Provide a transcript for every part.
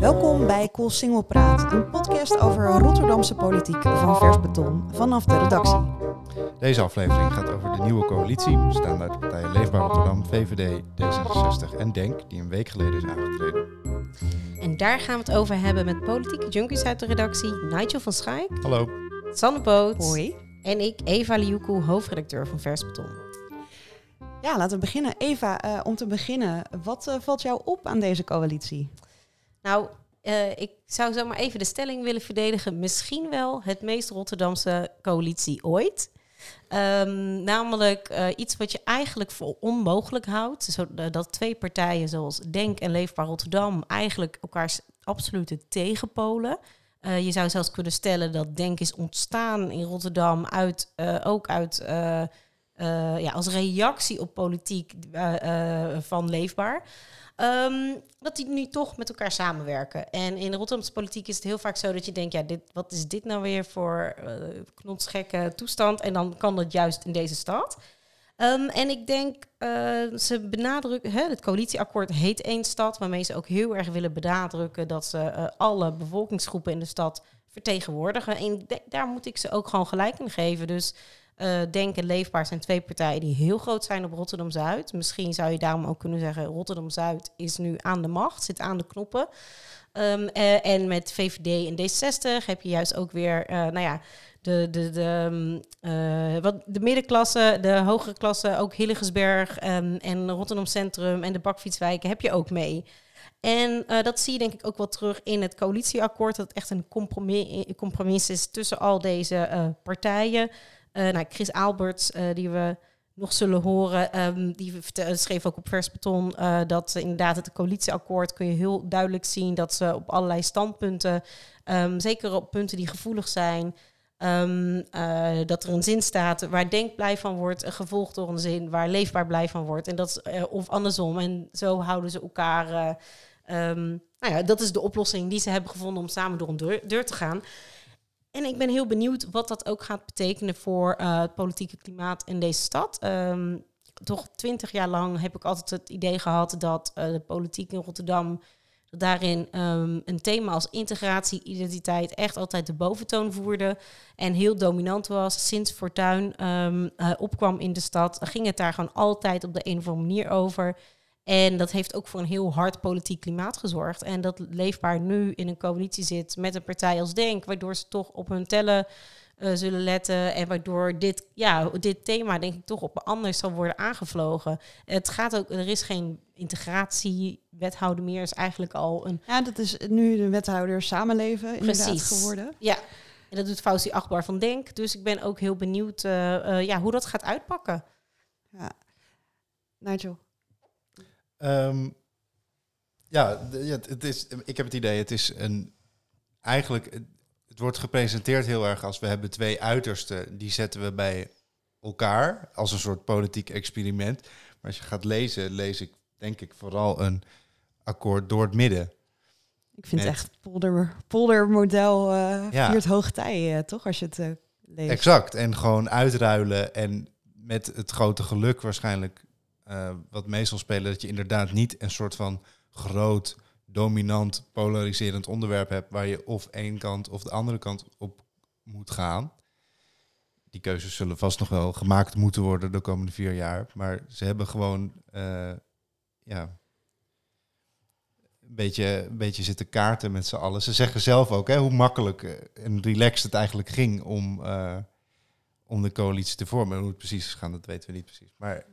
Welkom bij Cool Single Praat, een podcast over Rotterdamse politiek van vers beton vanaf de redactie. Deze aflevering gaat over de nieuwe coalitie, bestaande uit de partijen Leefbaar Rotterdam, VVD, D66 en DENK, die een week geleden is aangetreden. En daar gaan we het over hebben met politieke junkies uit de redactie, Nigel van Schaik, Hallo. Sanne Boot Hoi. en ik, Eva Liuku, hoofdredacteur van Vers Beton. Ja, laten we beginnen. Eva, eh, om te beginnen, wat eh, valt jou op aan deze coalitie? Nou, eh, ik zou zomaar even de stelling willen verdedigen. Misschien wel het meest Rotterdamse coalitie ooit. Ehm, namelijk iets wat je eigenlijk voor onmogelijk houdt. Zo, dat twee partijen zoals Denk en Leefbaar Rotterdam eigenlijk elkaars absolute tegenpolen. Je zou zelfs kunnen stellen dat Denk is ontstaan in Rotterdam uit, ook uit, eh, ja, als reactie op politiek eh, eh, van Leefbaar. Ehm, dat die nu toch met elkaar samenwerken. En in Rotterdamse politiek is het heel vaak zo dat je denkt, ja, dit, wat is dit nou weer voor knotsgekke toestand? En dan kan dat juist in deze stad. Um, en ik denk, ze benadrukken, hè, het coalitieakkoord heet één stad, waarmee ze ook heel erg willen benadrukken dat ze alle bevolkingsgroepen in de stad vertegenwoordigen. En daar moet ik ze ook gewoon gelijk in geven. Dus uh, Denk en Leefbaar zijn twee partijen die heel groot zijn op Rotterdam-Zuid. Misschien zou je daarom ook kunnen zeggen... Rotterdam-Zuid is nu aan de macht, zit aan de knoppen. Um, uh, en met VVD en D60 heb je juist ook weer... Uh, nou ja, de, de, de, uh, wat, de middenklasse, de hogere klasse, ook Hillegersberg um, en Rotterdam Centrum en de bakfietswijken heb je ook mee. En dat zie je denk ik ook wel terug in het coalitieakkoord, dat het echt een compromis, compromis is tussen al deze partijen. Uh, nou, Chris Alberts, uh, die we nog zullen horen, um, die schreef ook op Vers Beton uh, dat inderdaad het coalitieakkoord kun je heel duidelijk zien dat ze op allerlei standpunten, um, zeker op punten die gevoelig zijn, um, dat er een zin staat waar denk blij van wordt, gevolgd door een zin waar leefbaar blij van wordt. En dat of andersom. En zo houden ze elkaar. nou ja, dat is de oplossing die ze hebben gevonden om samen door een deur te gaan. En ik ben heel benieuwd wat dat ook gaat betekenen voor uh, het politieke klimaat in deze stad. Um, toch twintig jaar lang heb ik altijd het idee gehad dat uh, de politiek in Rotterdam daarin um, een thema als integratie, identiteit echt altijd de boventoon voerde en heel dominant was. Sinds Fortuin um, uh, opkwam in de stad, ging het daar gewoon altijd op de een of andere manier over. En dat heeft ook voor een heel hard politiek klimaat gezorgd. En dat Leefbaar nu in een coalitie zit met een partij als Denk, waardoor ze toch op hun tellen uh, zullen letten. En waardoor dit, ja, dit thema denk ik toch op anders zal worden aangevlogen. Het gaat ook, er is geen integratiewethouder meer, is eigenlijk al een... Ja, dat is nu de wethouder samenleven inderdaad Precies. geworden. Ja, en dat doet Fausti Achtbar van Denk. Dus ik ben ook heel benieuwd uh, uh, ja, hoe dat gaat uitpakken. Ja. Nigel. Um, ja, het is, ik heb het idee, het is een. Eigenlijk, het wordt gepresenteerd heel erg als we hebben twee uitersten. Die zetten we bij elkaar als een soort politiek experiment. Maar als je gaat lezen, lees ik denk ik vooral een akkoord door het midden. Ik vind Met, het echt polder, poldermodel uh, ja. viert hoogtij, uh, toch? Als je het uh, leest. Exact. En gewoon uitruilen en met het grote geluk waarschijnlijk uh, wat meestal spelen, dat je inderdaad niet een soort van groot, dominant, polariserend onderwerp hebt waar je of één kant of de andere kant op moet gaan. Die keuzes zullen vast nog wel gemaakt moeten worden de komende vier jaar. Maar ze hebben gewoon uh, ja, een beetje, een beetje zitten kaarten met z'n allen. Ze zeggen zelf ook hè, hoe makkelijk en relaxed het eigenlijk ging om, om de coalitie te vormen. En hoe het precies is gaan, dat weten we niet precies. Maar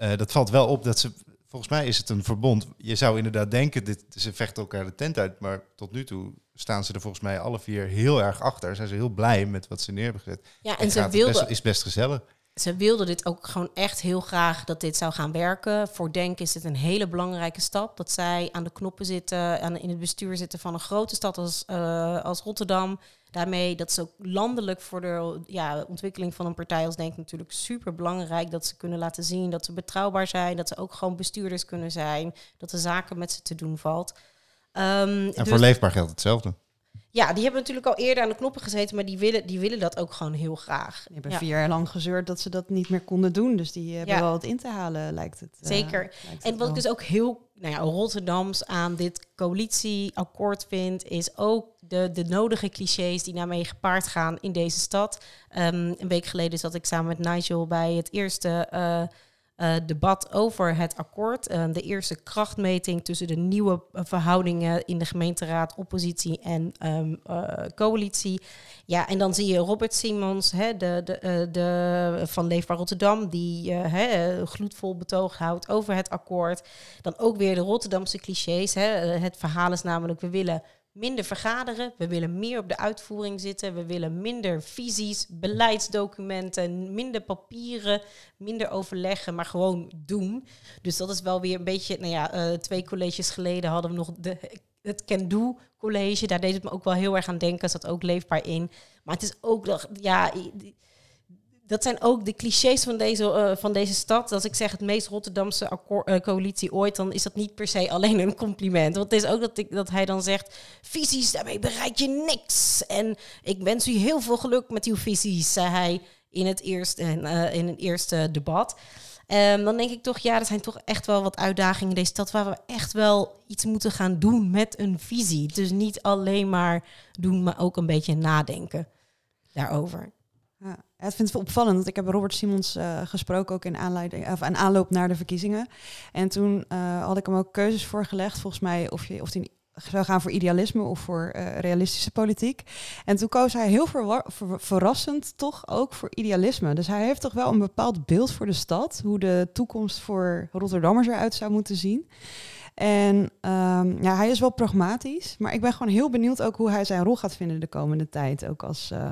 uh, dat valt wel op dat ze, volgens mij is het een verbond. Je zou inderdaad denken, dit, ze vechten elkaar de tent uit, maar tot nu toe staan ze er volgens mij alle vier heel erg achter. Zijn ze heel blij met wat ze neer hebben gezet. Ja, en, en ze wilden, best, is best gezellig. Ze wilden dit ook gewoon echt heel graag dat dit zou gaan werken. Voor Denk is het een hele belangrijke stap. Dat zij aan de knoppen zitten, aan, in het bestuur zitten van een grote stad als, uh, als Rotterdam daarmee, dat is ook landelijk voor de ja, ontwikkeling van een partij als Denk natuurlijk super belangrijk. Dat ze kunnen laten zien dat ze betrouwbaar zijn, dat ze ook gewoon bestuurders kunnen zijn, dat de zaken met ze te doen valt. Um, en dus, voor leefbaar geldt hetzelfde. Ja, die hebben natuurlijk al eerder aan de knoppen gezeten, maar die willen, die willen dat ook gewoon heel graag. Die hebben Ja. vier jaar lang gezeurd dat ze dat niet meer konden doen. Dus die hebben Ja. wel wat in te halen, lijkt het. eh, Zeker. lijkt En wat ik dus ook heel nou ja, Rotterdams aan dit coalitieakkoord vind, is ook de, de nodige clichés die daarmee gepaard gaan in deze stad. Ehm, een week geleden zat ik samen met Nigel bij het eerste eh, eh, debat over het akkoord. Eh, de eerste krachtmeting tussen de nieuwe eh, verhoudingen in de gemeenteraad, oppositie en ehm, eh, coalitie. Ja, en dan zie je Robert Simons, hè, de, de, de, van Leefbaar Rotterdam, die hè, gloedvol betoog houdt over het akkoord. Dan ook weer de Rotterdamse clichés. Hè. Het verhaal is namelijk, we willen minder vergaderen, we willen meer op de uitvoering zitten, we willen minder visies, beleidsdocumenten, minder papieren, minder overleggen, maar gewoon doen. Dus dat is wel weer een beetje, nou ja, eh, twee colleges geleden hadden we nog de, het Can Do College. Daar deed het me ook wel heel erg aan denken, zat ook leefbaar in. Maar het is ook nog, ja, dat zijn ook de clichés van deze, eh, van deze stad. Als ik zeg het meest Rotterdamse eh, coalitie ooit, dan is dat niet per se alleen een compliment. Want het is ook dat, ik, dat hij dan zegt, visies, daarmee bereik je niks. En ik wens u heel veel geluk met uw visies, zei hij in het eerste, eh, in het eerste debat. Ehm, dan denk ik toch, ja, er zijn toch echt wel wat uitdagingen in deze stad waar we echt wel iets moeten gaan doen met een visie. Dus niet alleen maar doen, maar ook een beetje nadenken daarover. Ja, het wel opvallend, want ik heb Robert Simons eh, gesproken ook in, aanleiding, of aanloop naar de verkiezingen. En toen eh, had ik hem ook keuzes voorgelegd, volgens mij, of, of hij zou gaan voor idealisme of voor eh, realistische politiek. En toen koos hij heel verrassend toch ook voor idealisme. Dus hij heeft toch wel een bepaald beeld voor de stad, hoe de toekomst voor Rotterdammers eruit zou moeten zien. En ehm, ja, hij is wel pragmatisch, maar ik ben gewoon heel benieuwd ook hoe hij zijn rol gaat vinden de komende tijd. Ook als, eh,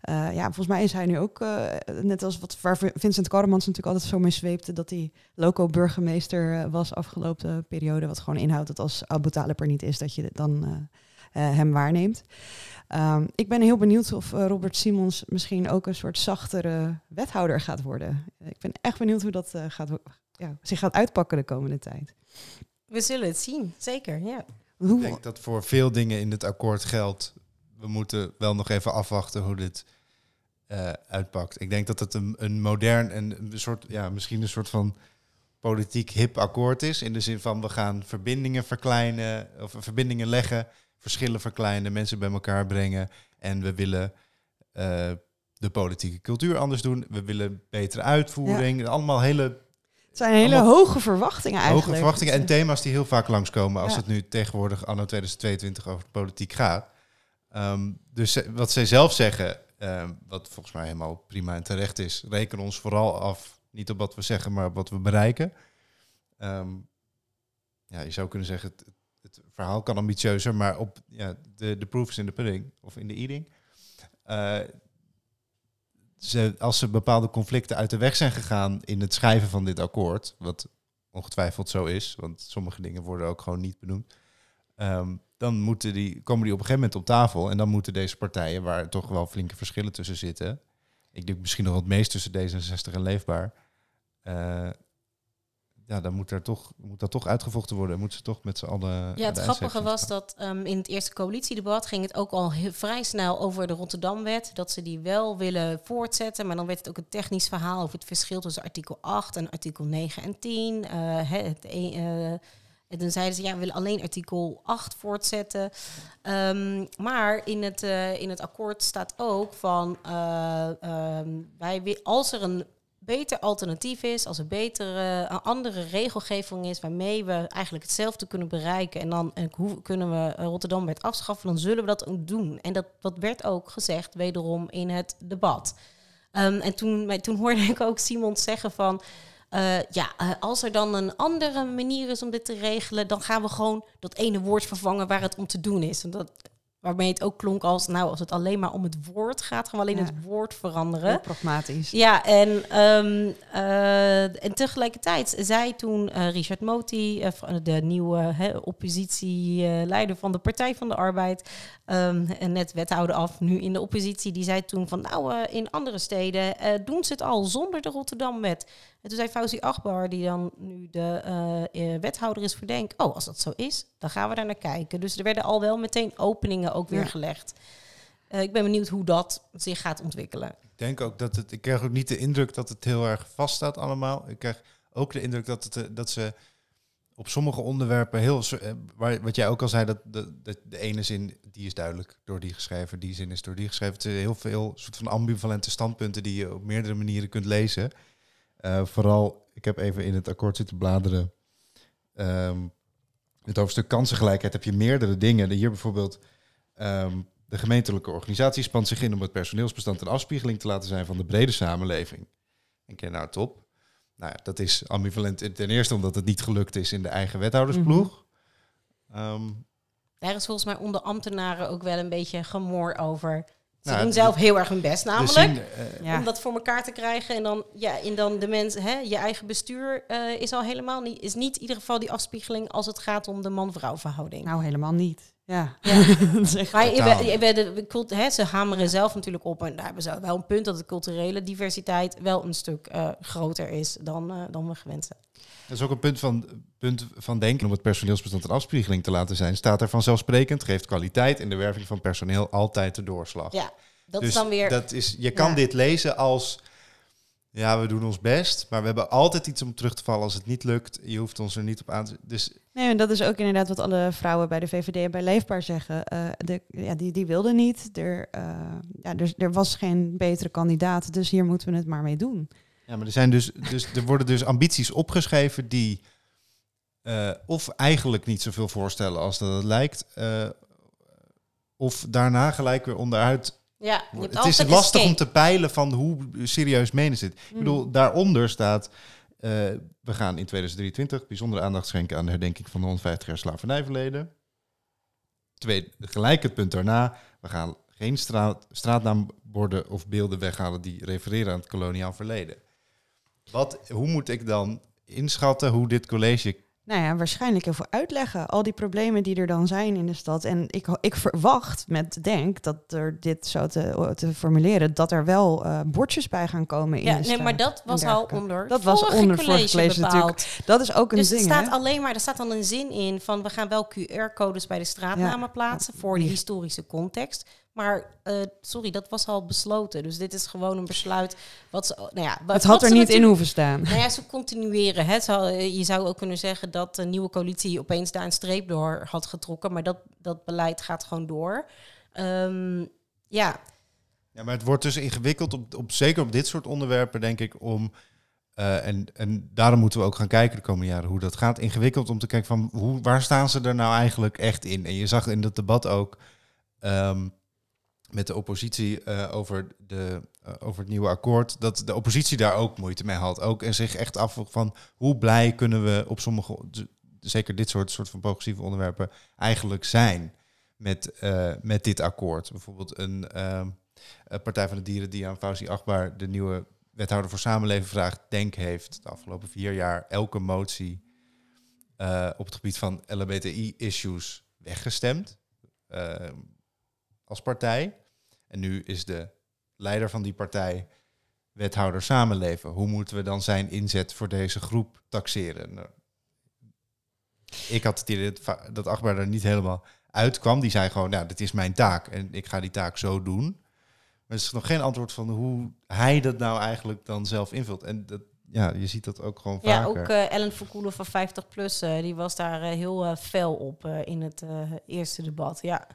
eh, ja, volgens mij is hij nu ook, eh, net als wat waar Vincent Karremans natuurlijk altijd zo mee zweepte, dat hij loco-burgemeester was afgelopen periode. Wat gewoon inhoudt dat als Abu Talib er niet is, dat je dan hem waarneemt. Ehm, ik ben heel benieuwd of Robert Simons misschien ook een soort zachtere wethouder gaat worden. ik ben echt benieuwd hoe dat gaat, ja, zich gaat uitpakken de komende tijd. We zullen het zien, zeker, ja. Ik denk dat voor veel dingen in het akkoord geldt. We moeten wel nog even afwachten hoe dit eh, uitpakt. Ik denk dat het een, een modern en een soort, ja, misschien een soort van politiek hip akkoord is. In de zin van we gaan verbindingen verkleinen, of verbindingen leggen, verschillen verkleinen, mensen bij elkaar brengen. En we willen eh, de politieke cultuur anders doen. We willen betere uitvoering. Allemaal hele zijn hele allemaal hoge verwachtingen eigenlijk. Hoge verwachtingen en thema's die heel vaak langskomen als Ja. het nu tegenwoordig anno 2022 over de politiek gaat. Ehm, dus ze- wat zij zelf zeggen, ehm, wat volgens mij helemaal prima en terecht is, reken ons vooral af, niet op wat we zeggen, maar op wat we bereiken. Ehm, ja, je zou kunnen zeggen, het, het verhaal kan ambitieuzer, maar op ja, de, de proof is in de pudding of in de eating. Eh, ze, als ze bepaalde conflicten uit de weg zijn gegaan in het schrijven van dit akkoord, wat ongetwijfeld zo is, want sommige dingen worden ook gewoon niet benoemd, ehm, dan moeten die, komen die op een gegeven moment op tafel en dan moeten deze partijen, waar toch wel flinke verschillen tussen zitten, ik denk misschien nog wat meest tussen D66 en Leefbaar, eh, ja, dan moet, er toch, moet dat toch uitgevochten worden. Moeten ze toch met z'n allen... Ja, het grappige was dat ehm, in het eerste coalitiedebat ging het ook al heel, vrij snel over de Rotterdamwet. Dat ze die wel willen voortzetten. Maar dan werd het ook een technisch verhaal over het verschil tussen artikel 8 en artikel 9 en 10. Eh, hè, het, e- eh, en toen zeiden ze, ja, we willen alleen artikel 8 voortzetten. Ehm, maar in het, eh, in het akkoord staat ook van, eh, ehm, wij, wi- als er een beter alternatief is, als er betere, een andere regelgeving is waarmee we eigenlijk hetzelfde kunnen bereiken en dan hoe kunnen we Rotterdam werd afschaffen, dan zullen we dat ook doen. En dat, dat werd ook gezegd wederom in het debat. Ehm, en toen, toen hoorde ik ook Simon zeggen van, eh, ja, eh, als er dan een andere manier is om dit te regelen, dan gaan we gewoon dat ene woord vervangen waar het om te doen is. En dat, waarmee het ook klonk als, nou, als het alleen maar om het woord gaat, gaan we alleen Ja. het woord veranderen. Heel pragmatisch. Ja, en, ehm, eh, en tegelijkertijd zei toen eh, Richard Moti, eh, de nieuwe oppositieleider van de Partij van de Arbeid, ehm, en net wethouder af, nu in de oppositie, die zei toen van nou, in andere steden doen ze het al zonder de Rotterdamwet. En toen zei Fauzi Akbar, die dan nu de eh, eh, wethouder is, verdenk. Oh, als dat zo is, dan gaan we daar naar kijken. Dus er werden al wel meteen openingen ook weer Ja. gelegd. Eh, ik ben benieuwd hoe dat zich gaat ontwikkelen. Ik denk ook dat het. Ik krijg ook niet de indruk dat het heel erg vaststaat allemaal. Ik krijg ook de indruk dat, het, dat ze op sommige onderwerpen heel. Waar, wat jij ook al zei, dat de, de, de ene zin die is duidelijk door die geschreven, die zin is door die geschreven. Het zijn heel veel soort van ambivalente standpunten die je op meerdere manieren kunt lezen. Eh, vooral, ik heb even in het akkoord zitten bladeren. Ehm het hoofdstuk kansengelijkheid heb je meerdere dingen. Hier bijvoorbeeld. ehm, de gemeentelijke organisatie spant zich in om het personeelsbestand een afspiegeling te laten zijn van de brede samenleving. Denk je, nou top. Nou ja, dat is ambivalent. Ten eerste omdat het niet gelukt is in de eigen wethoudersploeg. Ehm, Daar is volgens mij onder ambtenaren ook wel een beetje gemor over. Ze Nou, doen zelf heel erg hun best, namelijk. zin, eh, Ja. Om dat voor elkaar te krijgen. En dan, ja, en dan de mensen, hè, je eigen bestuur eh, is al helemaal niet, is niet in ieder geval die afspiegeling als het gaat om de man-vrouw verhouding. Nou, helemaal niet. Ja. Maar je, je, de, cult- hè, ze hameren zelf natuurlijk op. En daar hebben ze wel een punt dat de culturele diversiteit wel een stuk eh, groter is dan, eh, dan we gewend zijn. Dat is ook een punt van, punt van denken om het personeelsbestand een afspiegeling te laten zijn. Staat er vanzelfsprekend, geeft kwaliteit in de werving van personeel altijd de doorslag. Ja, dat dus is dan weer. dat is, je kan Ja. dit lezen als, ja, we doen ons best, maar we hebben altijd iets om terug te vallen als het niet lukt. Je hoeft ons er niet op aan te... Dus Nee, en dat is ook inderdaad wat alle vrouwen bij de VVD en bij Leefbaar zeggen. Eh, de, ja, die, die wilden niet. Er, eh, ja, er, er was geen betere kandidaat, dus hier moeten we het maar mee doen. Ja, maar er, zijn dus, dus, er worden dus ambities opgeschreven die eh, of eigenlijk niet zoveel voorstellen als dat het lijkt, eh, of daarna gelijk weer onderuit. ja, Het is lastig om te peilen van hoe serieus menen ze het. Ik Mm. bedoel, daaronder staat, eh, we gaan in 2023 bijzondere aandacht schenken aan de herdenking van de 150 jaar slavernijverleden. Twee, gelijk het punt daarna, we gaan geen straat, straatnaamborden of beelden weghalen die refereren aan het koloniaal verleden. Wat, hoe moet ik dan inschatten hoe dit college... Nou ja, waarschijnlijk heel veel uitleggen. Al die problemen die er dan zijn in de stad. En ik, ik verwacht met Denk dat er dit zo te, te formuleren, dat er wel eh, bordjes bij gaan komen in Ja, de nee, maar dat was al onder Dat was vorige onder vorige college college bepaald. natuurlijk. Dat is ook een Dus ding, er staat hè? alleen maar, er staat dan een zin in van we gaan wel QR-codes bij de straatnamen Ja. plaatsen voor de historische context. Maar eh, sorry, dat was al besloten. Dus dit is gewoon een besluit wat ze, nou ja, wat Het had er niet in hoeven staan. Nou ja, ze continueren. Hè. Ze hadden- je zou ook kunnen zeggen dat de nieuwe coalitie opeens daar een streep door had getrokken. Maar dat, dat beleid gaat gewoon door. Ehm, ja, Ja, maar het wordt dus ingewikkeld, op, op, zeker op dit soort onderwerpen, denk ik, om... eh, en, en daarom moeten we ook gaan kijken de komende jaren hoe dat gaat. Ingewikkeld om te kijken van hoe, waar staan ze er nou eigenlijk echt in? En je zag in dat debat ook ehm, met de oppositie eh, over, de, eh, over het nieuwe akkoord, dat de oppositie daar ook moeite mee had. Ook en zich echt afvroeg van hoe blij kunnen we op sommige, zeker dit soort, soort van progressieve onderwerpen, eigenlijk zijn met, eh, met dit akkoord. Bijvoorbeeld een ehm, eh, Partij van de Dieren die aan Fauzi Achtbaar, de nieuwe wethouder voor samenleving vraagt, denk heeft de afgelopen vier jaar elke motie op het gebied van LHBTI-issues weggestemd eh, als partij. En nu is de leider van die partij wethouder samenleven. Hoe moeten we dan zijn inzet voor deze groep taxeren? Nou, ik had het idee dat Achtbaar er niet helemaal uitkwam. Die zei gewoon, nou, dit is mijn taak en ik ga die taak zo doen. Maar er is nog geen antwoord van hoe hij dat nou eigenlijk dan zelf invult. En dat, ja, je ziet dat ook gewoon ja vaker. ook eh, Ellen Verkoelen van 50 Plus, eh, die was daar eh, heel fel op in het eerste debat. Ja.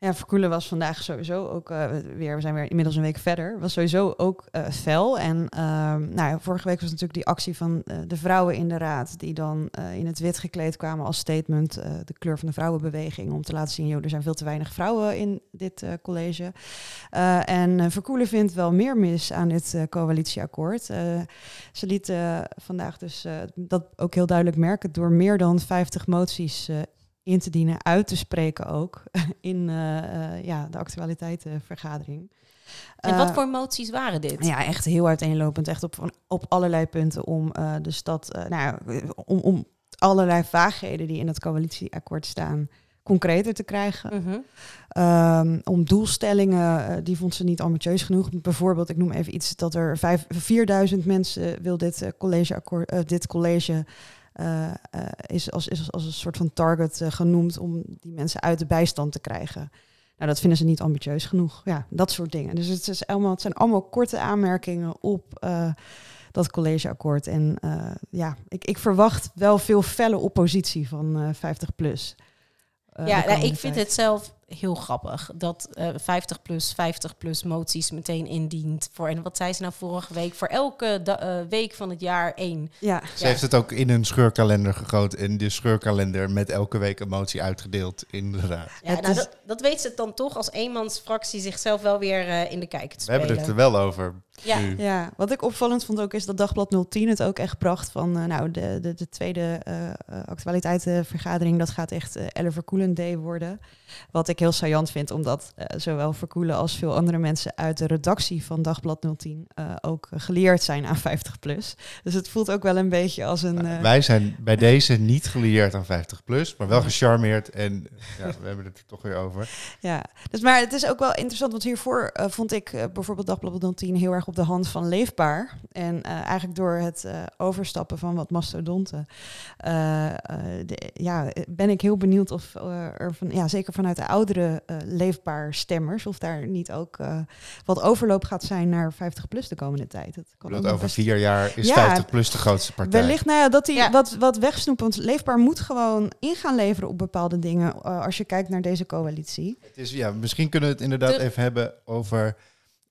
Ja, Verkoelen was vandaag sowieso ook eh, weer, we zijn weer inmiddels een week verder, was sowieso ook eh, fel. En ehm, nou, ja, vorige week was natuurlijk die actie van eh, de vrouwen in de raad, die dan in het wit gekleed kwamen als statement, de kleur van de vrouwenbeweging, om te laten zien, joh, er zijn veel te weinig vrouwen in dit college. En Verkoelen vindt wel meer mis aan dit coalitieakkoord. Ze liet vandaag dus dat ook heel duidelijk merken door meer dan 50 moties in te dienen, uit te spreken ook in eh, eh, ja, de actualiteitenvergadering. En Eh, wat voor moties waren dit? ja, echt heel uiteenlopend. Echt op, van- op allerlei punten om eh, de stad, eh, nou om, om allerlei vaagheden die in het coalitieakkoord staan, concreter te krijgen. Mhm. Ehm, om doelstellingen, eh, die vond ze niet ambitieus genoeg. Bijvoorbeeld, ik noem even iets, dat er vijf, 4000 mensen wil dit collegeakkoord, dit college uh, is, als, is als een soort van target genoemd om die mensen uit de bijstand te krijgen. Nou, dat vinden ze niet ambitieus genoeg. Ja, dat soort dingen. Dus het, is allemaal, het zijn allemaal korte aanmerkingen op dat collegeakkoord. En ja, ik, ik verwacht wel veel felle oppositie van 50 plus. ja, nou, ik vind het zelf heel grappig dat uh, 50 plus 50 plus moties meteen indient voor en wat zei ze nou vorige week voor elke uh, week van het jaar één. Ja. Ze heeft het ook in een scheurkalender gegoten en de scheurkalender met elke week een motie uitgedeeld in de raad. Ja, nou, dat, dat, weet ze dan toch als eenmansfractie zichzelf wel weer uh, in de kijker te spelen. We hebben het er wel over. Ja. ja, wat ik opvallend vond ook is dat Dagblad 010 het ook echt bracht van uh, nou de, de, de tweede actualiteitenvergadering dat gaat echt uh, Verkoelen Day worden. Wat ik heel saillant vind, omdat uh, zowel Verkoelen als veel andere mensen uit de redactie van Dagblad 010 uh, ook geleerd zijn aan 50 plus. Dus het voelt ook wel een beetje als een. Uh... Wij zijn bij deze niet geleerd aan 50 plus, maar wel gecharmeerd en ja, we hebben het er toch weer over. Ja, dus maar het is ook wel interessant, want hiervoor vond ik bijvoorbeeld Dagblad 010 heel erg op de hand van leefbaar. En eigenlijk door het overstappen van wat mastodonten, de, ja, ben ik heel benieuwd of er van, ja, zeker vanuit de oudere uh, leefbaar stemmers, of daar niet ook uh, wat overloop gaat zijn naar 50 plus de komende tijd. Dat kan dat over vier jaar is ja, 50 plus de grootste partij. Wellicht, nou ja, dat die ja. wat, wat wegsnoept, want leefbaar moet gewoon in gaan leveren op bepaalde dingen uh, als je kijkt naar deze coalitie. Het is, ja, misschien kunnen we het inderdaad de, even hebben over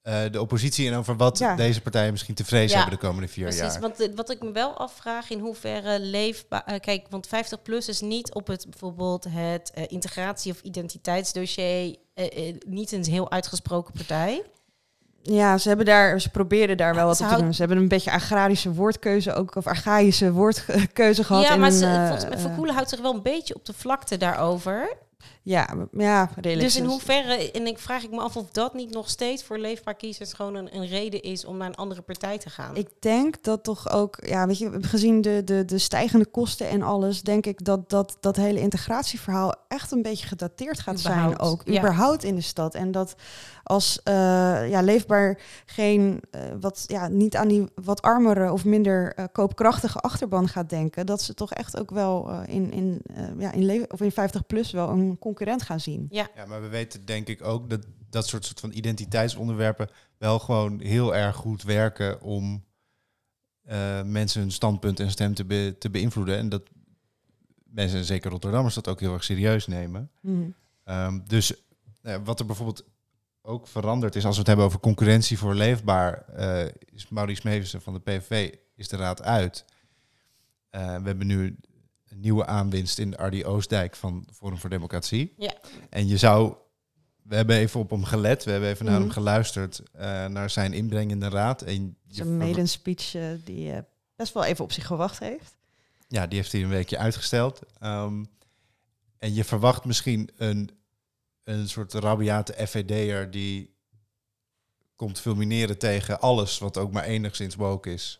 uh, de oppositie en over wat ja. deze partijen misschien te vrezen ja, hebben de komende vier precies, jaar. Want wat ik me wel afvraag in hoeverre leefbaar. Uh, kijk, want 50 plus is niet op het bijvoorbeeld het uh, integratie- of identiteitsdossier niet een heel uitgesproken partij. Ja, ze hebben daar, ze proberen daar wel wat op te doen. Ze hebben een beetje agrarische woordkeuze ook, of archaïsche woordkeuze gehad. Ja, maar ze, volgens mij Verkoelen houdt zich wel een beetje op de vlakte daarover. Ja, ja, redelijk. Dus in hoeverre, en ik vraag ik me af of dat niet nog steeds voor leefbaar kiezers gewoon een, een, reden is om naar een andere partij te gaan. Ik denk dat toch ook, ja, weet je, gezien de, de, de stijgende kosten en alles, denk ik dat dat, dat hele integratieverhaal echt een beetje gedateerd gaat zijn ook, ja. überhaupt in de stad. En dat als uh, ja, leefbaar geen, uh, wat, ja, niet aan die wat armere of minder uh, koopkrachtige achterban gaat denken, dat ze toch echt ook wel in, in, ja, in, leven, of in 50 plus wel een concurrent gaan zien. Ja. ja, maar we weten denk ik ook dat dat soort, soort van identiteitsonderwerpen wel gewoon heel erg goed werken om mensen hun standpunt en stem te, be, te beïnvloeden. En dat mensen, zeker Rotterdammers, dat ook heel erg serieus nemen. Mm. Um, dus wat er bijvoorbeeld ook veranderd is, als we het hebben over concurrentie voor leefbaar, uh, is Maurice Mevissen van de PVV is de raad uit. Uh, we hebben nu een nieuwe aanwinst in Ardi Oostdijk van Forum voor Democratie. Ja. En je zou, we hebben even op hem gelet, we hebben even mm -hmm. naar hem geluisterd, uh, naar zijn inbreng in de raad. En zijn maiden speech die best wel even op zich gewacht heeft. Ja, die heeft hij een weekje uitgesteld. Um, en je verwacht misschien een een soort rabiate FVD'er die komt fulmineren tegen alles wat ook maar enigszins woke is.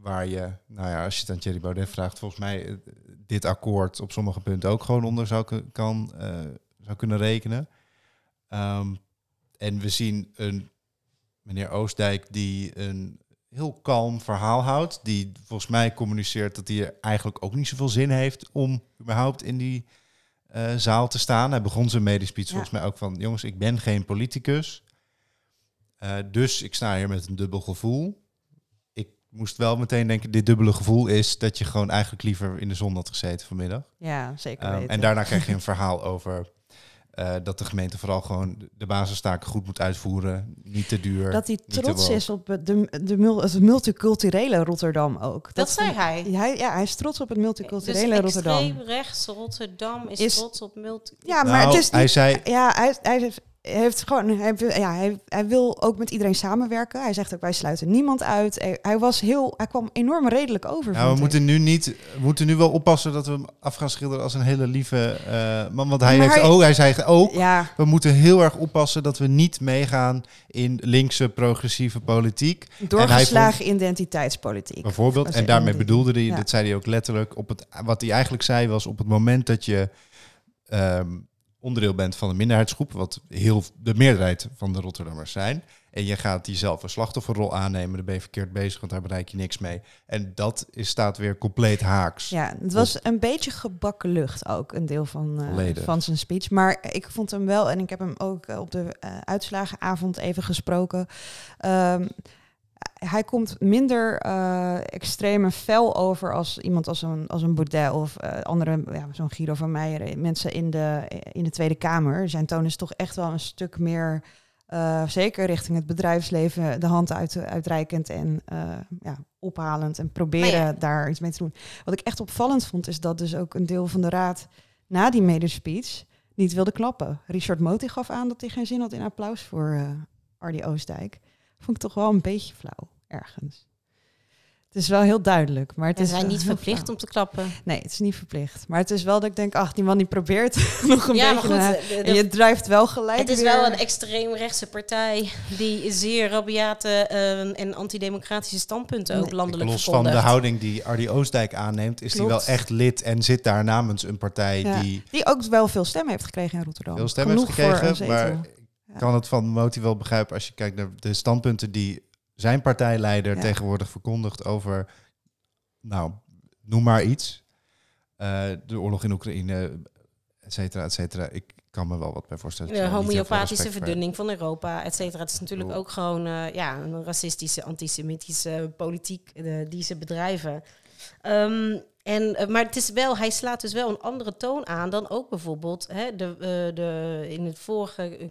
Waar je, nou ja, als je het aan Thierry Baudet vraagt, volgens mij eh, dit akkoord op sommige punten ook gewoon onder zou, kan, uh, zou kunnen rekenen. Um, en we zien een meneer Oostdijk die een heel kalm verhaal houdt. Die volgens mij communiceert dat hij eigenlijk ook niet zoveel zin heeft om überhaupt in die uh, zaal te staan. Hij begon zijn medespeech ja. volgens mij ook van... jongens, ik ben geen politicus. Uh, dus ik sta hier met een dubbel gevoel. Ik moest wel meteen denken, dit dubbele gevoel is... dat je gewoon eigenlijk liever in de zon had gezeten vanmiddag. Ja, zeker um, En daarna krijg je een verhaal over... Uh, dat de gemeente vooral gewoon de basistaken goed moet uitvoeren. Niet te duur. Dat hij trots is op de, de, het multiculturele Rotterdam ook. Dat, dat zei hij. hij. Ja, hij is trots op het multiculturele dus Rotterdam. rechts Rotterdam is, is, trots op multi. Ja, maar nou, het is niet, hij zei. Ja, hij, hij heeft gewoon, hij, ja, hij, hij wil ook met iedereen samenwerken. Hij zegt ook, wij sluiten niemand uit. Hij, was heel, hij kwam enorm redelijk over. Nou, we moeten nu niet, we moeten nu wel oppassen dat we hem af gaan schilderen als een hele lieve uh, man. Want hij maar heeft ook, hij zei ook, ja. we moeten heel erg oppassen dat we niet meegaan in linkse progressieve politiek. Doorgeslagen vond, identiteitspolitiek. Bijvoorbeeld, en daarmee bedoelde hij, ja. dat zei hij ook letterlijk, op het, wat hij eigenlijk zei was op het moment dat je ehm, onderdeel bent van een minderheidsgroep, wat heel de meerderheid van de Rotterdammers zijn, en je gaat jezelf een slachtofferrol aannemen, dan ben je verkeerd bezig, want daar bereik je niks mee. En dat is, staat weer compleet haaks. Ja, het was een beetje gebakken lucht ook, een deel van, eh, van zijn speech. Maar ik vond hem wel, en ik heb hem ook eh, op de eh, uitslagenavond even gesproken. Ehm, hij komt minder eh, extreem en fel over als iemand als een, als een Baudet of eh, andere, ja, zo'n Guido van Meijer, mensen in de, in de Tweede Kamer. Zijn toon is toch echt wel een stuk meer, eh, zeker richting het bedrijfsleven, de hand uit, uitreikend en ja, ophalend en proberen ja. daar iets mee te doen. Wat ik echt opvallend vond, is dat dus ook een deel van de raad na die medespeech niet wilde klappen. Richard Moti gaf aan dat hij geen zin had in applaus voor Ardy Oostdijk. Vond ik toch wel een beetje flauw, ergens. Het is wel heel duidelijk, maar het is zijn niet verplicht flauw. om te klappen. Nee, het is niet verplicht. Maar het is wel dat ik denk, ach, die man die probeert nog een ja, maar beetje... goed, naar- de- de- en je drijft wel gelijk het is weer- wel een extreemrechtse partij die zeer rabiate eh, en antidemocratische standpunten ook landelijk Los van de houding die Ardy Oostdijk aanneemt, is hij wel echt lid en zit daar namens een partij Ja. die Die ook wel veel stemmen heeft gekregen in Rotterdam. veel stemmen heeft Genoeg voor een gekregen. zetel. Maar Ja. kan het van Moti wel begrijpen als je kijkt naar de standpunten die zijn partijleider Ja. tegenwoordig verkondigt over, nou, noem maar iets. Eh, de oorlog in Oekraïne, et cetera, et cetera. Ik kan me wel wat bij voorstellen. De homeopathische verdunning van Europa, et cetera. Het is natuurlijk ook gewoon eh, ja, een racistische, antisemitische politiek eh, die ze bedrijven. Ehm, en, maar het is wel, hij slaat dus wel een andere toon aan dan ook bijvoorbeeld hè, de, de, in het vorige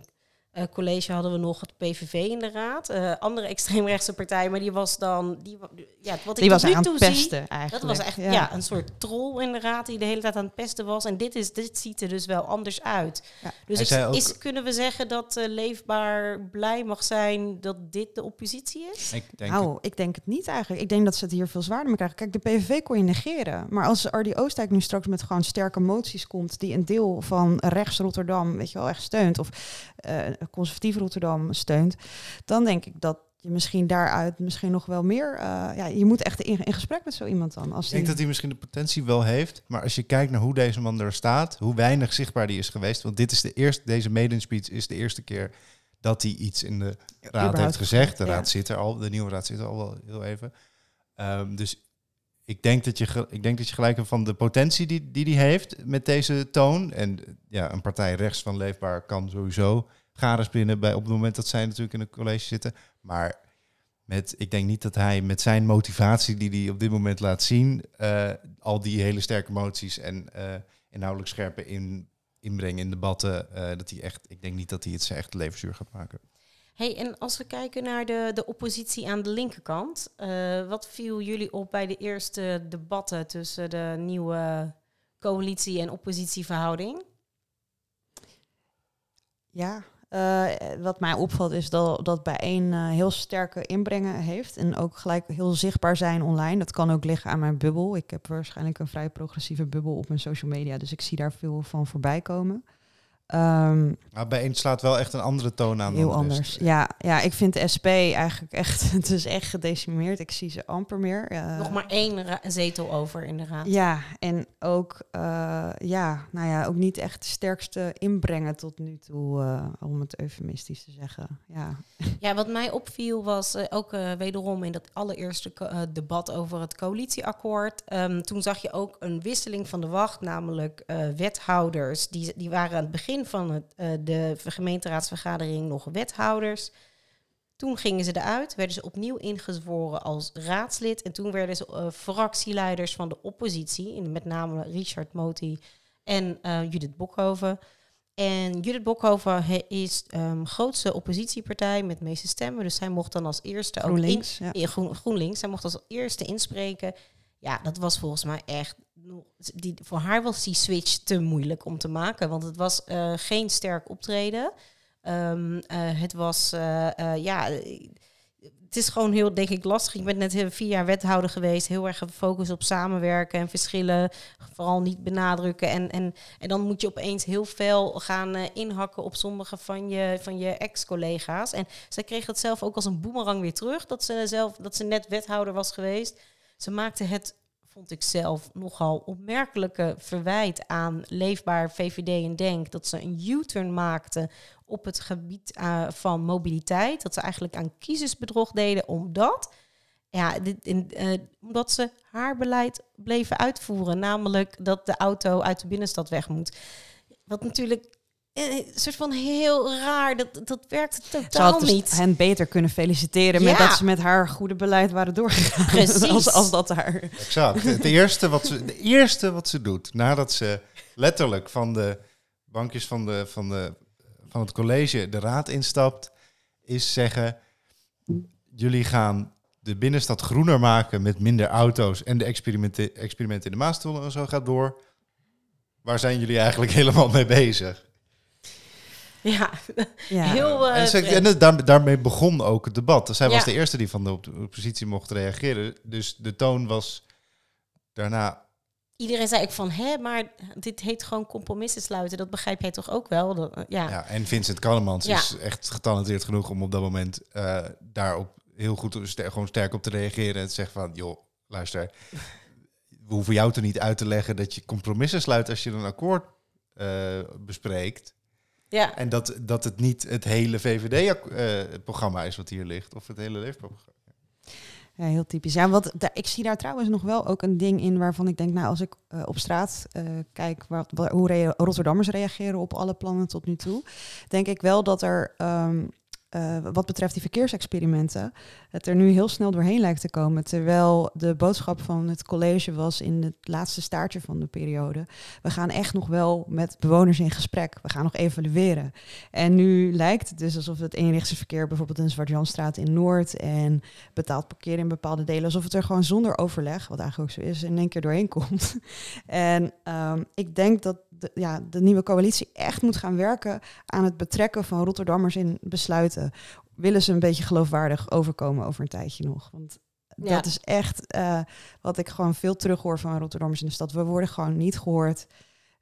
eh, college hadden we nog het PVV in de raad. Eh, andere extreemrechtse partij, maar die was dan... Die, ja, wat ik Die was nu aan toe het zie, pesten eigenlijk. dat was echt ja. een soort troll in de raad die de hele tijd aan het pesten was. En dit, is, dit ziet er dus wel anders uit. Ja. Dus ik, ook- is, kunnen we zeggen dat eh, Leefbaar blij mag zijn dat dit de oppositie is? Ik denk Nou, ik denk het niet eigenlijk. Ik denk dat ze het hier veel zwaarder mee krijgen. Kijk, de PVV kon je negeren. Maar als Ardy Oostdijk nu straks met gewoon sterke moties komt... die een deel van rechts Rotterdam, weet je wel, echt steunt... of eh conservatief Rotterdam steunt... dan denk ik dat je misschien daaruit misschien nog wel meer... eh, ja, je moet echt in, in gesprek met zo iemand dan. Als Ik denk die- dat hij misschien de potentie wel heeft. Maar als je kijkt naar hoe deze man er staat, hoe weinig zichtbaar die is geweest. Want dit is de eerste, deze maiden speech is de eerste keer dat hij iets in de raad überhaupt heeft gezegd. De ja. raad zit er al, de nieuwe raad zit er al wel heel even. Ehm, dus ik denk, dat je, ik denk dat je gelijk hebt van de potentie die die, die heeft met deze toon. En ja, een partij rechts van Leefbaar kan sowieso garen spinnen bij, op het moment dat zij natuurlijk in het college zitten. Maar met, ik denk niet dat hij met zijn motivatie die hij op dit moment laat zien, eh, al die hele sterke moties en eh, inhoudelijk scherpe in, inbrengen in debatten, eh, dat hij echt, ik denk niet dat hij het zijn echt levensduur gaat maken. Hey, en als we kijken naar de, de oppositie aan de linkerkant, eh, wat viel jullie op bij de eerste debatten tussen de nieuwe coalitie- en oppositieverhouding? Ja, eh, wat mij opvalt is dat, dat bij één eh, heel sterke inbrengen heeft. En ook gelijk heel zichtbaar zijn online. Dat kan ook liggen aan mijn bubbel. Ik heb waarschijnlijk een vrij progressieve bubbel op mijn social media. Dus ik zie daar veel van voorbij komen. Ehm, Maar bij een slaat wel echt een andere toon aan. heel anders. Ja, ja, ik vind de SP eigenlijk echt... Het is echt gedecimeerd. Ik zie ze amper meer. Eh, Nog maar één zetel over in de raad. Ja, en ook, eh, ja, nou ja, ook niet echt de sterkste inbrengen tot nu toe, eh, om het eufemistisch te zeggen. Ja, Ja, wat mij opviel was ook eh, wederom in dat allereerste debat over het coalitieakkoord. Ehm, toen zag je ook een wisseling van de wacht, namelijk eh, wethouders. Die, die waren aan het begin van het, eh, de gemeenteraadsvergadering nog wethouders. Toen gingen ze eruit, werden ze opnieuw ingezworen als raadslid. En toen werden ze eh, fractieleiders van de oppositie, met name Richard Moti en eh, Judith Bokhoven. En Judith Bokhoven is um, grootste oppositiepartij met de meeste stemmen. Dus zij mocht dan als eerste ook in, GroenLinks. Ja. in Groen, GroenLinks. Zij mocht als eerste inspreken. Ja, dat was volgens mij echt. Die, voor haar was die switch te moeilijk om te maken. Want het was eh, geen sterk optreden. Ehm, eh, het was, eh, ja. Het is gewoon heel, denk ik, lastig. Ik ben net vier jaar wethouder geweest. Heel erg gefocust op samenwerken en verschillen. Vooral niet benadrukken. En, en, en dan moet je opeens heel fel gaan inhakken op sommige van je, van je ex-collega's. En zij kreeg het zelf ook als een boemerang weer terug. Dat ze, zelf, dat ze net wethouder was geweest. Ze maakte het vond ik zelf nogal opmerkelijke verwijt aan leefbaar VVD en Denk. Dat ze een U-turn maakten op het gebied uh, van mobiliteit. Dat ze eigenlijk aan kiezersbedrog deden omdat, ja, dit, in, uh, omdat ze haar beleid bleven uitvoeren. Namelijk dat de auto uit de binnenstad weg moet. Wat natuurlijk een soort van heel raar. Dat, dat werkt totaal ze had niet. hen beter kunnen feliciteren Ja. met dat ze met haar goede beleid waren doorgegaan. Precies. als, als dat haar. Exact. Het eerste wat ze, de eerste wat ze doet, nadat ze letterlijk van de bankjes van, de, van, de, van het college de raad instapt, is zeggen: Jullie gaan de binnenstad groener maken met minder auto's en de experimenten, experimenten in de Maastunnel en zo gaat door. Waar zijn jullie eigenlijk helemaal mee bezig? Ja, Ja. heel eh, en ze- vreemd. en daar, daarmee begon ook het debat. Zij was de eerste die van de op- oppositie mocht reageren. Dus de toon was daarna Iedereen zei ik van, hè, maar dit heet gewoon compromissen sluiten. Dat begrijp jij toch ook wel? Dat, eh, ja. Ja, en Vincent Kallemans Ja. is echt getalenteerd genoeg om op dat moment eh, daarop heel goed ster- gewoon sterk op te reageren en te zeggen van, joh, luister, we hoeven jou toch niet uit te leggen dat je compromissen sluit als je een akkoord eh, bespreekt. Ja. En dat, dat het niet het hele VVD-programma is wat hier ligt, of het hele leefprogramma. Ja, heel typisch. Ja, wat, daar, ik zie daar trouwens nog wel ook een ding in waarvan ik denk, nou, als ik eh, op straat eh, kijk wat, wa- hoe Rotterdammers reageren op alle plannen tot nu toe, denk ik wel dat er, ehm, eh, wat betreft die verkeersexperimenten, het er nu heel snel doorheen lijkt te komen. Terwijl de boodschap van het college was in het laatste staartje van de periode. We gaan echt nog wel met bewoners in gesprek. We gaan nog evalueren. En nu lijkt het dus alsof het eenrichtsverkeer bijvoorbeeld in de Zwart-Janstraat in Noord en betaald parkeren in bepaalde delen, alsof het er gewoon zonder overleg, wat eigenlijk ook zo is, in één keer doorheen komt. en ehm, ik denk dat de, ja, de nieuwe coalitie echt moet gaan werken aan het betrekken van Rotterdammers in besluiten. Willen ze een beetje geloofwaardig overkomen over een tijdje nog? Want Ja. dat is echt eh, wat ik gewoon veel terughoor van Rotterdammers in de stad. We worden gewoon niet gehoord.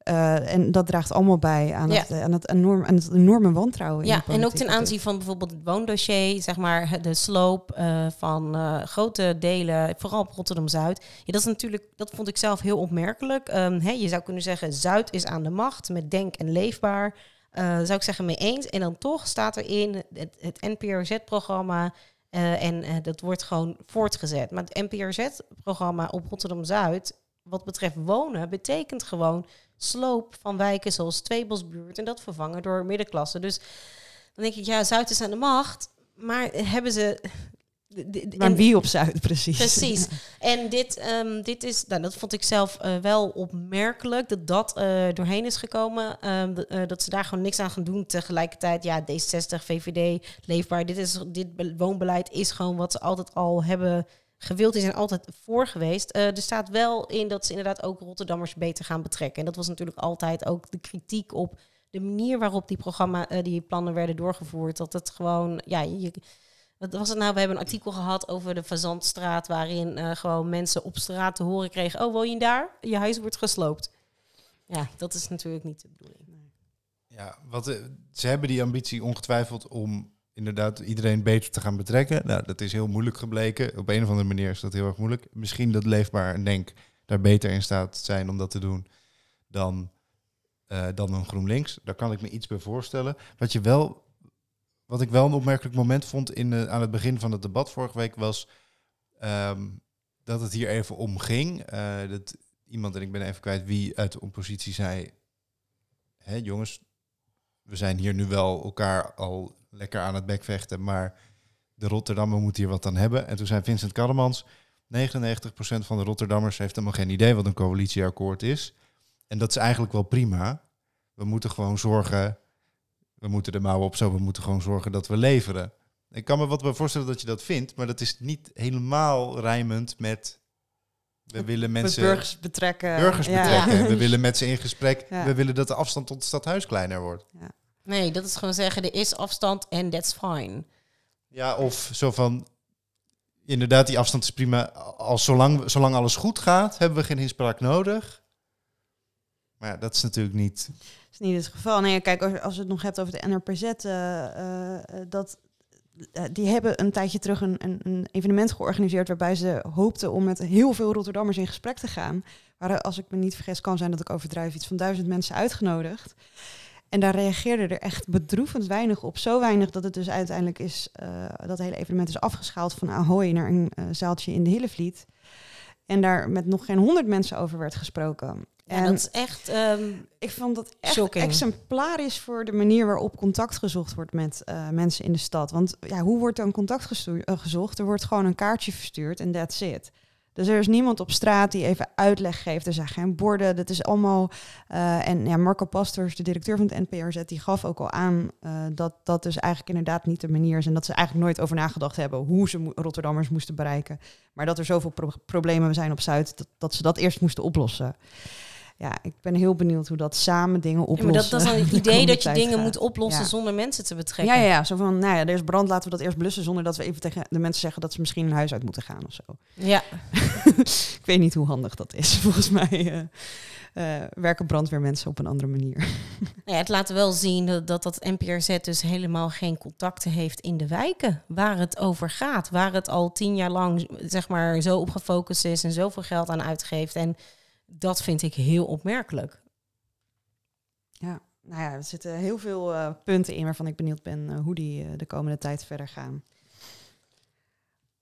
Eh, en dat draagt allemaal bij aan, Ja. het, eh, aan, het, enorm, aan het enorme wantrouwen. in Ja, en ook ten aanzien van bijvoorbeeld het woondossier, zeg maar de sloop eh, van grote delen, vooral op Rotterdam-Zuid. Ja, dat is natuurlijk, dat vond ik zelf heel opmerkelijk. Ehm, hè, je zou kunnen zeggen, Zuid is aan de macht met Denk en Leefbaar. Zou ik zeggen, mee eens. En dan toch staat er in het, het NPRZ-programma en dat wordt gewoon voortgezet. Maar het NPRZ-programma op Rotterdam-Zuid, wat betreft wonen, betekent gewoon sloop van wijken zoals Tweebosbuurt en dat vervangen door middenklasse. Dus dan denk ik, ja, Zuid is aan de macht, maar hebben ze... Maar en- wie op Zuid, precies. Precies. En dit, ehm, dit is, nou, dat vond ik zelf eh, wel opmerkelijk, dat dat eh, doorheen is gekomen. Ehm, eh, dat ze daar gewoon niks aan gaan doen. Tegelijkertijd, ja, D60, VVD, leefbaar. Dit, is, dit be- woonbeleid is gewoon wat ze altijd al hebben gewild. Die zijn altijd voor geweest. Eh, er staat wel in dat ze inderdaad ook Rotterdammers beter gaan betrekken. En dat was natuurlijk altijd ook de kritiek op de manier waarop die, programma, eh, die plannen werden doorgevoerd. Dat het gewoon, ja, je, wat was het nou? We hebben een artikel gehad over de Fazantstraat, waarin eh, gewoon mensen op straat te horen kregen: Oh, woon je daar? Je huis wordt gesloopt. Ja, dat is natuurlijk niet de bedoeling. Ja, wat, ze hebben die ambitie ongetwijfeld om inderdaad iedereen beter te gaan betrekken. Nou, dat is heel moeilijk gebleken. Op een of andere manier is dat heel erg moeilijk. Misschien dat Leefbaar en Denk daar beter in staat zijn om dat te doen dan, eh, dan een GroenLinks. Daar kan ik me iets bij voorstellen. Wat, je wel, wat ik wel een opmerkelijk moment vond in, aan het begin van het debat vorige week was ehm, dat het hier even om ging. Eh, dat iemand, en ik ben even kwijt wie uit de oppositie zei... Hè, jongens, we zijn hier nu wel elkaar al lekker aan het bekvechten, maar de Rotterdammer moet hier wat aan hebben. En toen zei Vincent Kallemans, 99% van de Rotterdammers heeft helemaal geen idee wat een coalitieakkoord is. En dat is eigenlijk wel prima. We moeten gewoon zorgen, we moeten de mouwen op zo, we moeten gewoon zorgen dat we leveren. Ik kan me wat bij voorstellen dat je dat vindt, maar dat is niet helemaal rijmend met... We willen mensen burgers betrekken. burgers Ja. betrekken. We willen met ze in gesprek. Ja. We willen dat de afstand tot het stadhuis kleiner wordt. Nee, dat is gewoon zeggen: er is afstand en that's fine. Ja, of zo van... Inderdaad, die afstand is prima. Als zolang, zolang alles goed gaat, hebben we geen inspraak nodig. Maar ja, dat is natuurlijk niet... is niet het geval. Nee, kijk, als, als je het nog hebt over de NRPZ, eh, eh, dat eh, die hebben een tijdje terug een, een, een, evenement georganiseerd waarbij ze hoopten om met heel veel Rotterdammers in gesprek te gaan. Waren, als ik me niet vergis, kan zijn dat ik overdrijf, iets van duizend mensen uitgenodigd. En daar reageerden er echt bedroevend weinig op. Zo weinig dat het dus uiteindelijk is, uh, dat hele evenement is afgeschaald van Ahoy naar een uh, zaaltje in de Hillevliet. En daar met nog geen honderd mensen over werd gesproken. Ja, en dat is echt. Um, ik vond dat echt shocking. exemplarisch voor de manier waarop contact gezocht wordt met uh, mensen in de stad. Want ja, hoe wordt dan contact gezocht? Er wordt gewoon een kaartje verstuurd en that's it. Dus er is niemand op straat die even uitleg geeft. Er zijn geen borden. Dat is allemaal. Uh, en ja, Marco Pastors, de directeur van het NPRZ, die gaf ook al aan uh, dat dat dus eigenlijk inderdaad niet de manier is. En dat ze eigenlijk nooit over nagedacht hebben hoe ze Rotterdammers moesten bereiken. Maar dat er zoveel pro problemen zijn op Zuid dat, dat ze dat eerst moesten oplossen ja, ik ben heel benieuwd hoe dat samen dingen oplossen. Ja, maar dat, dat is een idee dat je dingen moet oplossen zonder mensen te betrekken. Ja, ja, ja, zo van, nou ja, er is brand, laten we dat eerst blussen zonder dat we even tegen de mensen zeggen dat ze misschien hun huis uit moeten gaan of zo. Ja. ik weet niet hoe handig dat is. Volgens mij uh, uh, werken brandweermensen op een andere manier. ja, het laat wel zien dat, dat dat NPRZ dus helemaal geen contacten heeft in de wijken waar het over gaat. Waar het al tien jaar lang zeg maar zo op gefocust is en zoveel geld aan uitgeeft en dat vind ik heel opmerkelijk. Ja, nou ja, er zitten heel veel uh, punten in waarvan ik benieuwd ben uh, hoe die uh, de komende tijd verder gaan.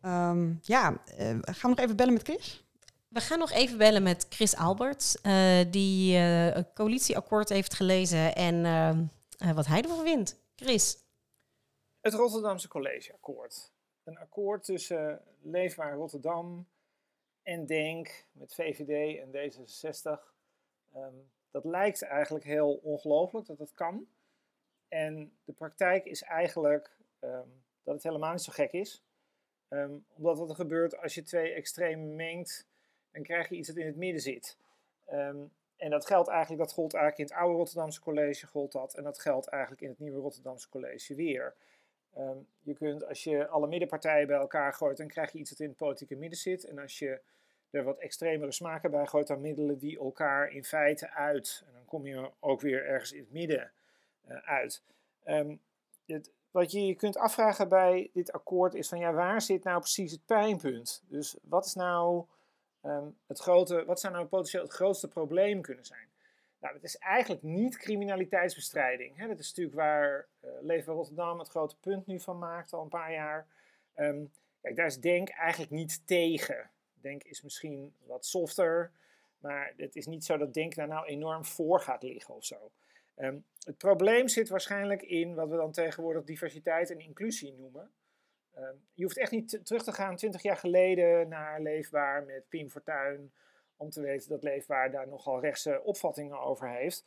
Um, ja, gaan we nog even bellen met Chris? We gaan nog even bellen met Chris Alberts, die een coalitieakkoord heeft gelezen en wat hij ervan vindt. Chris. Het Rotterdamse Collegeakkoord. Een akkoord tussen Leefbaar Rotterdam, en Denk met VVD en D66. Um, dat lijkt eigenlijk heel ongelooflijk dat dat kan. En de praktijk is eigenlijk um, dat het helemaal niet zo gek is. Um, omdat wat er gebeurt als je twee extremen mengt, dan krijg je iets dat in het midden zit. en dat geldt eigenlijk, dat gold eigenlijk in het oude Rotterdamse college, gold dat. En dat geldt eigenlijk in het nieuwe Rotterdamse college weer. Um, je kunt, als je alle middenpartijen bij elkaar gooit, dan krijg je iets dat in het politieke midden zit. En als je er wat extremere smaken bij gooit, dan middelen die elkaar in feite uit. En dan kom je ook weer ergens in het midden uh, uit. Um, het, wat je je kunt afvragen bij dit akkoord is van ja, waar zit nou precies het pijnpunt? Dus wat is nou um, het grote, wat zou nou potentieel het grootste probleem kunnen zijn? Nou, dat is eigenlijk niet criminaliteitsbestrijding. Hè? Dat is natuurlijk waar uh, Leefbaar Rotterdam het grote punt nu van maakt al een paar jaar. Um, kijk, daar is Denk eigenlijk niet tegen. Denk is misschien wat softer, maar het is niet zo dat Denk daar nou enorm voor gaat liggen of zo. Um, het probleem zit waarschijnlijk in wat we dan tegenwoordig diversiteit en inclusie noemen. Um, je hoeft echt niet terug te gaan 20 jaar geleden naar Leefbaar met Piem Fortuyn om te weten dat Leefbaar daar nogal rechtse opvattingen over heeft.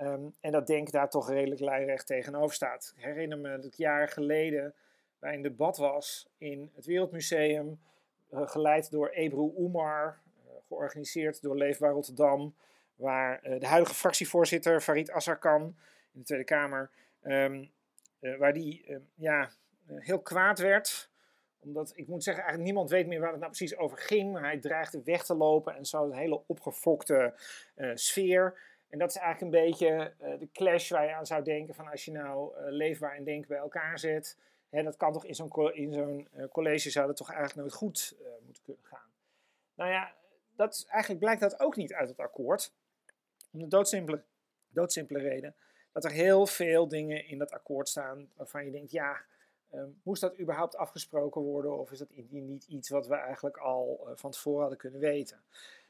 Um, en dat Denk daar toch redelijk lijnrecht tegenover staat. Ik herinner me dat jaar geleden bij een debat was in het Wereldmuseum, uh, geleid door Ebru Oemar, uh, georganiseerd door Leefbaar Rotterdam, waar uh, de huidige fractievoorzitter Farid Azarkan in de Tweede Kamer, um, waar die um, ja, heel kwaad werd omdat, ik moet zeggen, eigenlijk niemand weet meer waar het nou precies over ging. Maar hij dreigde weg te lopen en zo een hele opgefokte uh, sfeer. En dat is eigenlijk een beetje uh, de clash waar je aan zou denken van als je nou uh, leefbaar en denk bij elkaar zet. Hè, dat kan toch in zo'n college zou dat toch eigenlijk nooit goed moeten kunnen gaan. Nou ja, dat eigenlijk blijkt dat ook niet uit het akkoord. Om de doodsimpele, doodsimpele reden dat er heel veel dingen in dat akkoord staan waarvan je denkt, ja, Um, moest dat überhaupt afgesproken worden of is dat niet iets wat we eigenlijk al uh, van tevoren hadden kunnen weten?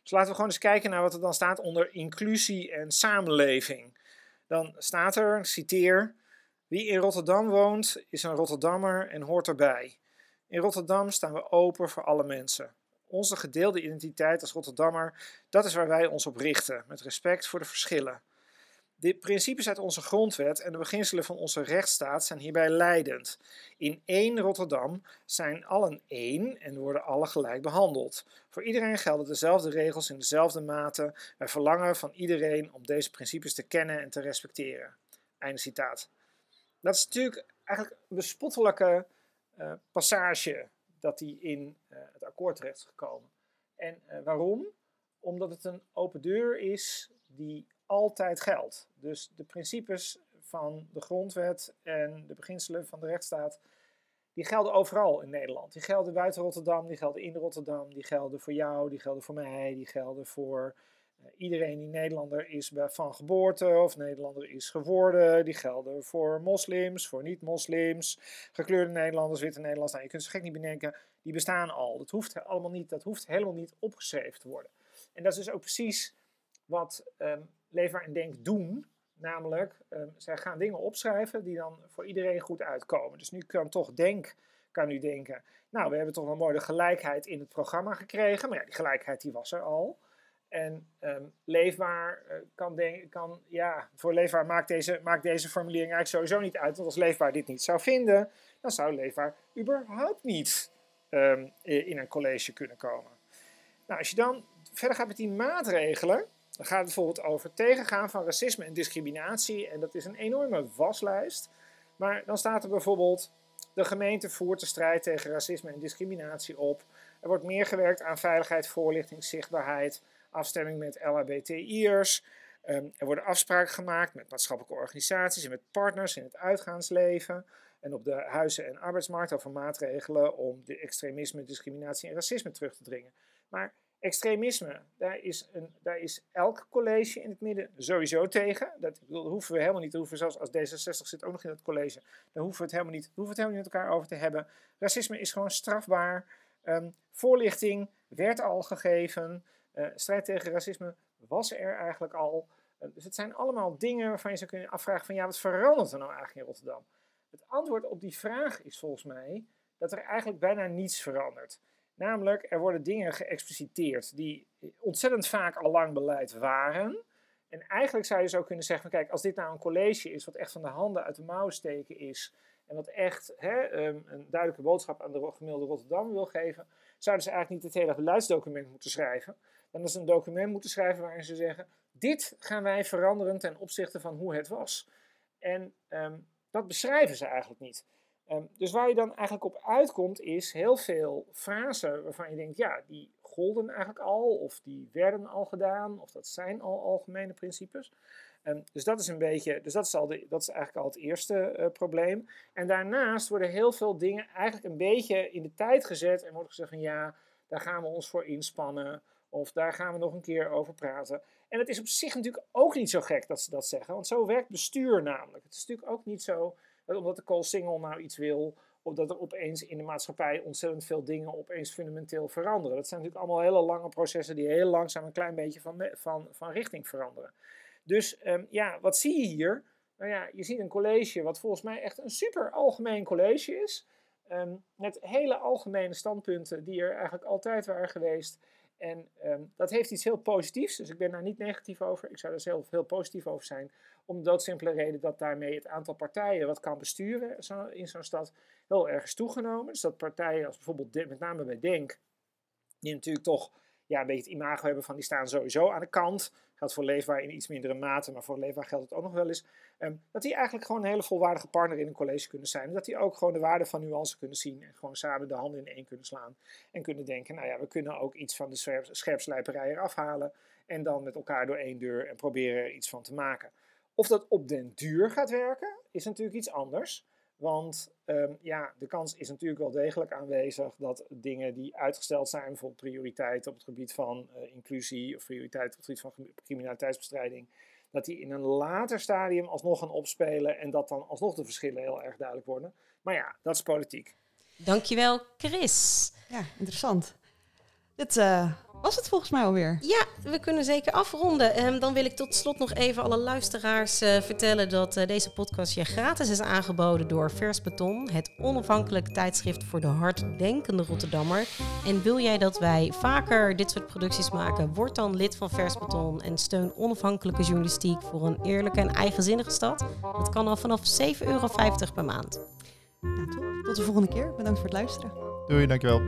Dus laten we gewoon eens kijken naar wat er dan staat onder inclusie en samenleving. Dan staat er, citeer, wie in Rotterdam woont is een Rotterdammer en hoort erbij. In Rotterdam staan we open voor alle mensen. Onze gedeelde identiteit als Rotterdammer, dat is waar wij ons op richten, met respect voor de verschillen. De principes uit onze grondwet en de beginselen van onze rechtsstaat zijn hierbij leidend. In één Rotterdam zijn allen één en worden alle gelijk behandeld. Voor iedereen gelden dezelfde regels in dezelfde mate. Wij verlangen van iedereen om deze principes te kennen en te respecteren. Einde citaat. Dat is natuurlijk eigenlijk een bespottelijke uh, passage dat die in uh, het akkoord terecht is gekomen. En uh, waarom? Omdat het een open deur is die altijd geldt. Dus de principes van de grondwet en de beginselen van de rechtsstaat, die gelden overal in Nederland. Die gelden buiten Rotterdam, die gelden in Rotterdam, die gelden voor jou, die gelden voor mij, die gelden voor uh, iedereen die Nederlander is van geboorte of Nederlander is geworden. Die gelden voor moslims, voor niet-moslims, gekleurde Nederlanders, witte Nederlanders. Nou, je kunt ze gek niet bedenken, die bestaan al. Dat hoeft allemaal niet, dat hoeft helemaal niet opgeschreven te worden. En dat is dus ook precies wat Leefbaar en Denk doen. Namelijk, um, zij gaan dingen opschrijven die dan voor iedereen goed uitkomen. Dus nu kan toch Denk, kan u denken, nou, we hebben toch wel mooi de gelijkheid in het programma gekregen. Maar ja, die gelijkheid die was er al. En um, Leefbaar uh, kan, denk, kan, ja, voor Leefbaar maakt deze, maakt deze formulering eigenlijk sowieso niet uit. Want als Leefbaar dit niet zou vinden, dan zou Leefbaar überhaupt niet in een college kunnen komen. Nou, als je dan verder gaat met die maatregelen, dan gaat het bijvoorbeeld over tegengaan van racisme en discriminatie. En dat is een enorme waslijst. Maar dan staat er bijvoorbeeld, de gemeente voert de strijd tegen racisme en discriminatie op. Er wordt meer gewerkt aan veiligheid, voorlichting, zichtbaarheid, afstemming met LHBTI'ers. Um, er worden afspraken gemaakt met maatschappelijke organisaties en met partners in het uitgaansleven en op de huizen- en arbeidsmarkt over maatregelen om de extremisme, discriminatie en racisme terug te dringen. Maar extremisme, daar is, een, daar is elk college in het midden sowieso tegen. Dat, dat hoeven we helemaal niet, te hoeven zelfs als D66 zit ook nog in het college, dan hoeven we het helemaal niet, hoeven het helemaal niet met elkaar over te hebben. Racisme is gewoon strafbaar. Um, voorlichting werd al gegeven. Uh, strijd tegen racisme was er eigenlijk al. Uh, dus het zijn allemaal dingen waarvan je zou kunnen afvragen van ja, wat verandert er nou eigenlijk in Rotterdam? Het antwoord op die vraag is volgens mij dat er eigenlijk bijna niets verandert. Namelijk, er worden dingen geëxpliciteerd die ontzettend vaak al lang beleid waren. En eigenlijk zou je zo kunnen zeggen: kijk, als dit nou een college is wat echt van de handen uit de mouwen steken is. En wat echt hè, um, een duidelijke boodschap aan de gemiddelde Rotterdam wil geven, zouden ze eigenlijk niet het hele beleidsdocument moeten schrijven. Dan is een document moeten schrijven waarin ze zeggen: dit gaan wij veranderen ten opzichte van hoe het was. En um, dat beschrijven ze eigenlijk niet. Um, dus waar je dan eigenlijk op uitkomt is heel veel frasen waarvan je denkt, ja, die golden eigenlijk al, of die werden al gedaan, of dat zijn al algemene principes. Um, dus dat is een beetje, dus dat is, al de, dat is eigenlijk al het eerste uh, probleem. En daarnaast worden heel veel dingen eigenlijk een beetje in de tijd gezet en wordt gezegd van ja, daar gaan we ons voor inspannen, of daar gaan we nog een keer over praten. En het is op zich natuurlijk ook niet zo gek dat ze dat zeggen, want zo werkt bestuur namelijk. Het is natuurlijk ook niet zo omdat de call single nou iets wil, of dat er opeens in de maatschappij ontzettend veel dingen opeens fundamenteel veranderen. Dat zijn natuurlijk allemaal hele lange processen die heel langzaam een klein beetje van, van, van richting veranderen. Dus um, ja, wat zie je hier? Nou ja, je ziet een college wat volgens mij echt een super algemeen college is. Um, met hele algemene standpunten die er eigenlijk altijd waren geweest. En um, dat heeft iets heel positiefs, dus ik ben daar niet negatief over. Ik zou er zelf heel positief over zijn. Om de doodsimpele reden dat daarmee het aantal partijen wat kan besturen in zo'n stad heel erg is toegenomen. Dus dat partijen als bijvoorbeeld, met name bij Denk, die natuurlijk toch ja, een beetje het imago hebben van die staan sowieso aan de kant. Geldt voor Leefbaar in iets mindere mate, maar voor Leefbaar geldt het ook nog wel eens. Um, dat die eigenlijk gewoon een hele volwaardige partner in een college kunnen zijn. Dat die ook gewoon de waarde van nuance kunnen zien en gewoon samen de handen in één kunnen slaan. En kunnen denken, nou ja, we kunnen ook iets van de scherp, scherpslijperij eraf halen. En dan met elkaar door één deur en proberen er iets van te maken. Of dat op den duur gaat werken, is natuurlijk iets anders. Want um, ja, de kans is natuurlijk wel degelijk aanwezig dat dingen die uitgesteld zijn, bijvoorbeeld prioriteit op het gebied van uh, inclusie of prioriteit op het gebied van criminaliteitsbestrijding, dat die in een later stadium alsnog gaan opspelen en dat dan alsnog de verschillen heel erg duidelijk worden. Maar ja, dat is politiek. Dankjewel, Chris. Ja, interessant. Dit uh, was het volgens mij alweer. Ja, we kunnen zeker afronden. Um, dan wil ik tot slot nog even alle luisteraars uh, vertellen dat uh, deze podcast je gratis is aangeboden door Vers Beton, het onafhankelijk tijdschrift voor de harddenkende Rotterdammer. En wil jij dat wij vaker dit soort producties maken, word dan lid van Vers Beton en steun onafhankelijke journalistiek voor een eerlijke en eigenzinnige stad. Dat kan al vanaf 7,50 euro per maand. Nou, tot, tot de volgende keer. Bedankt voor het luisteren. Doei, dankjewel.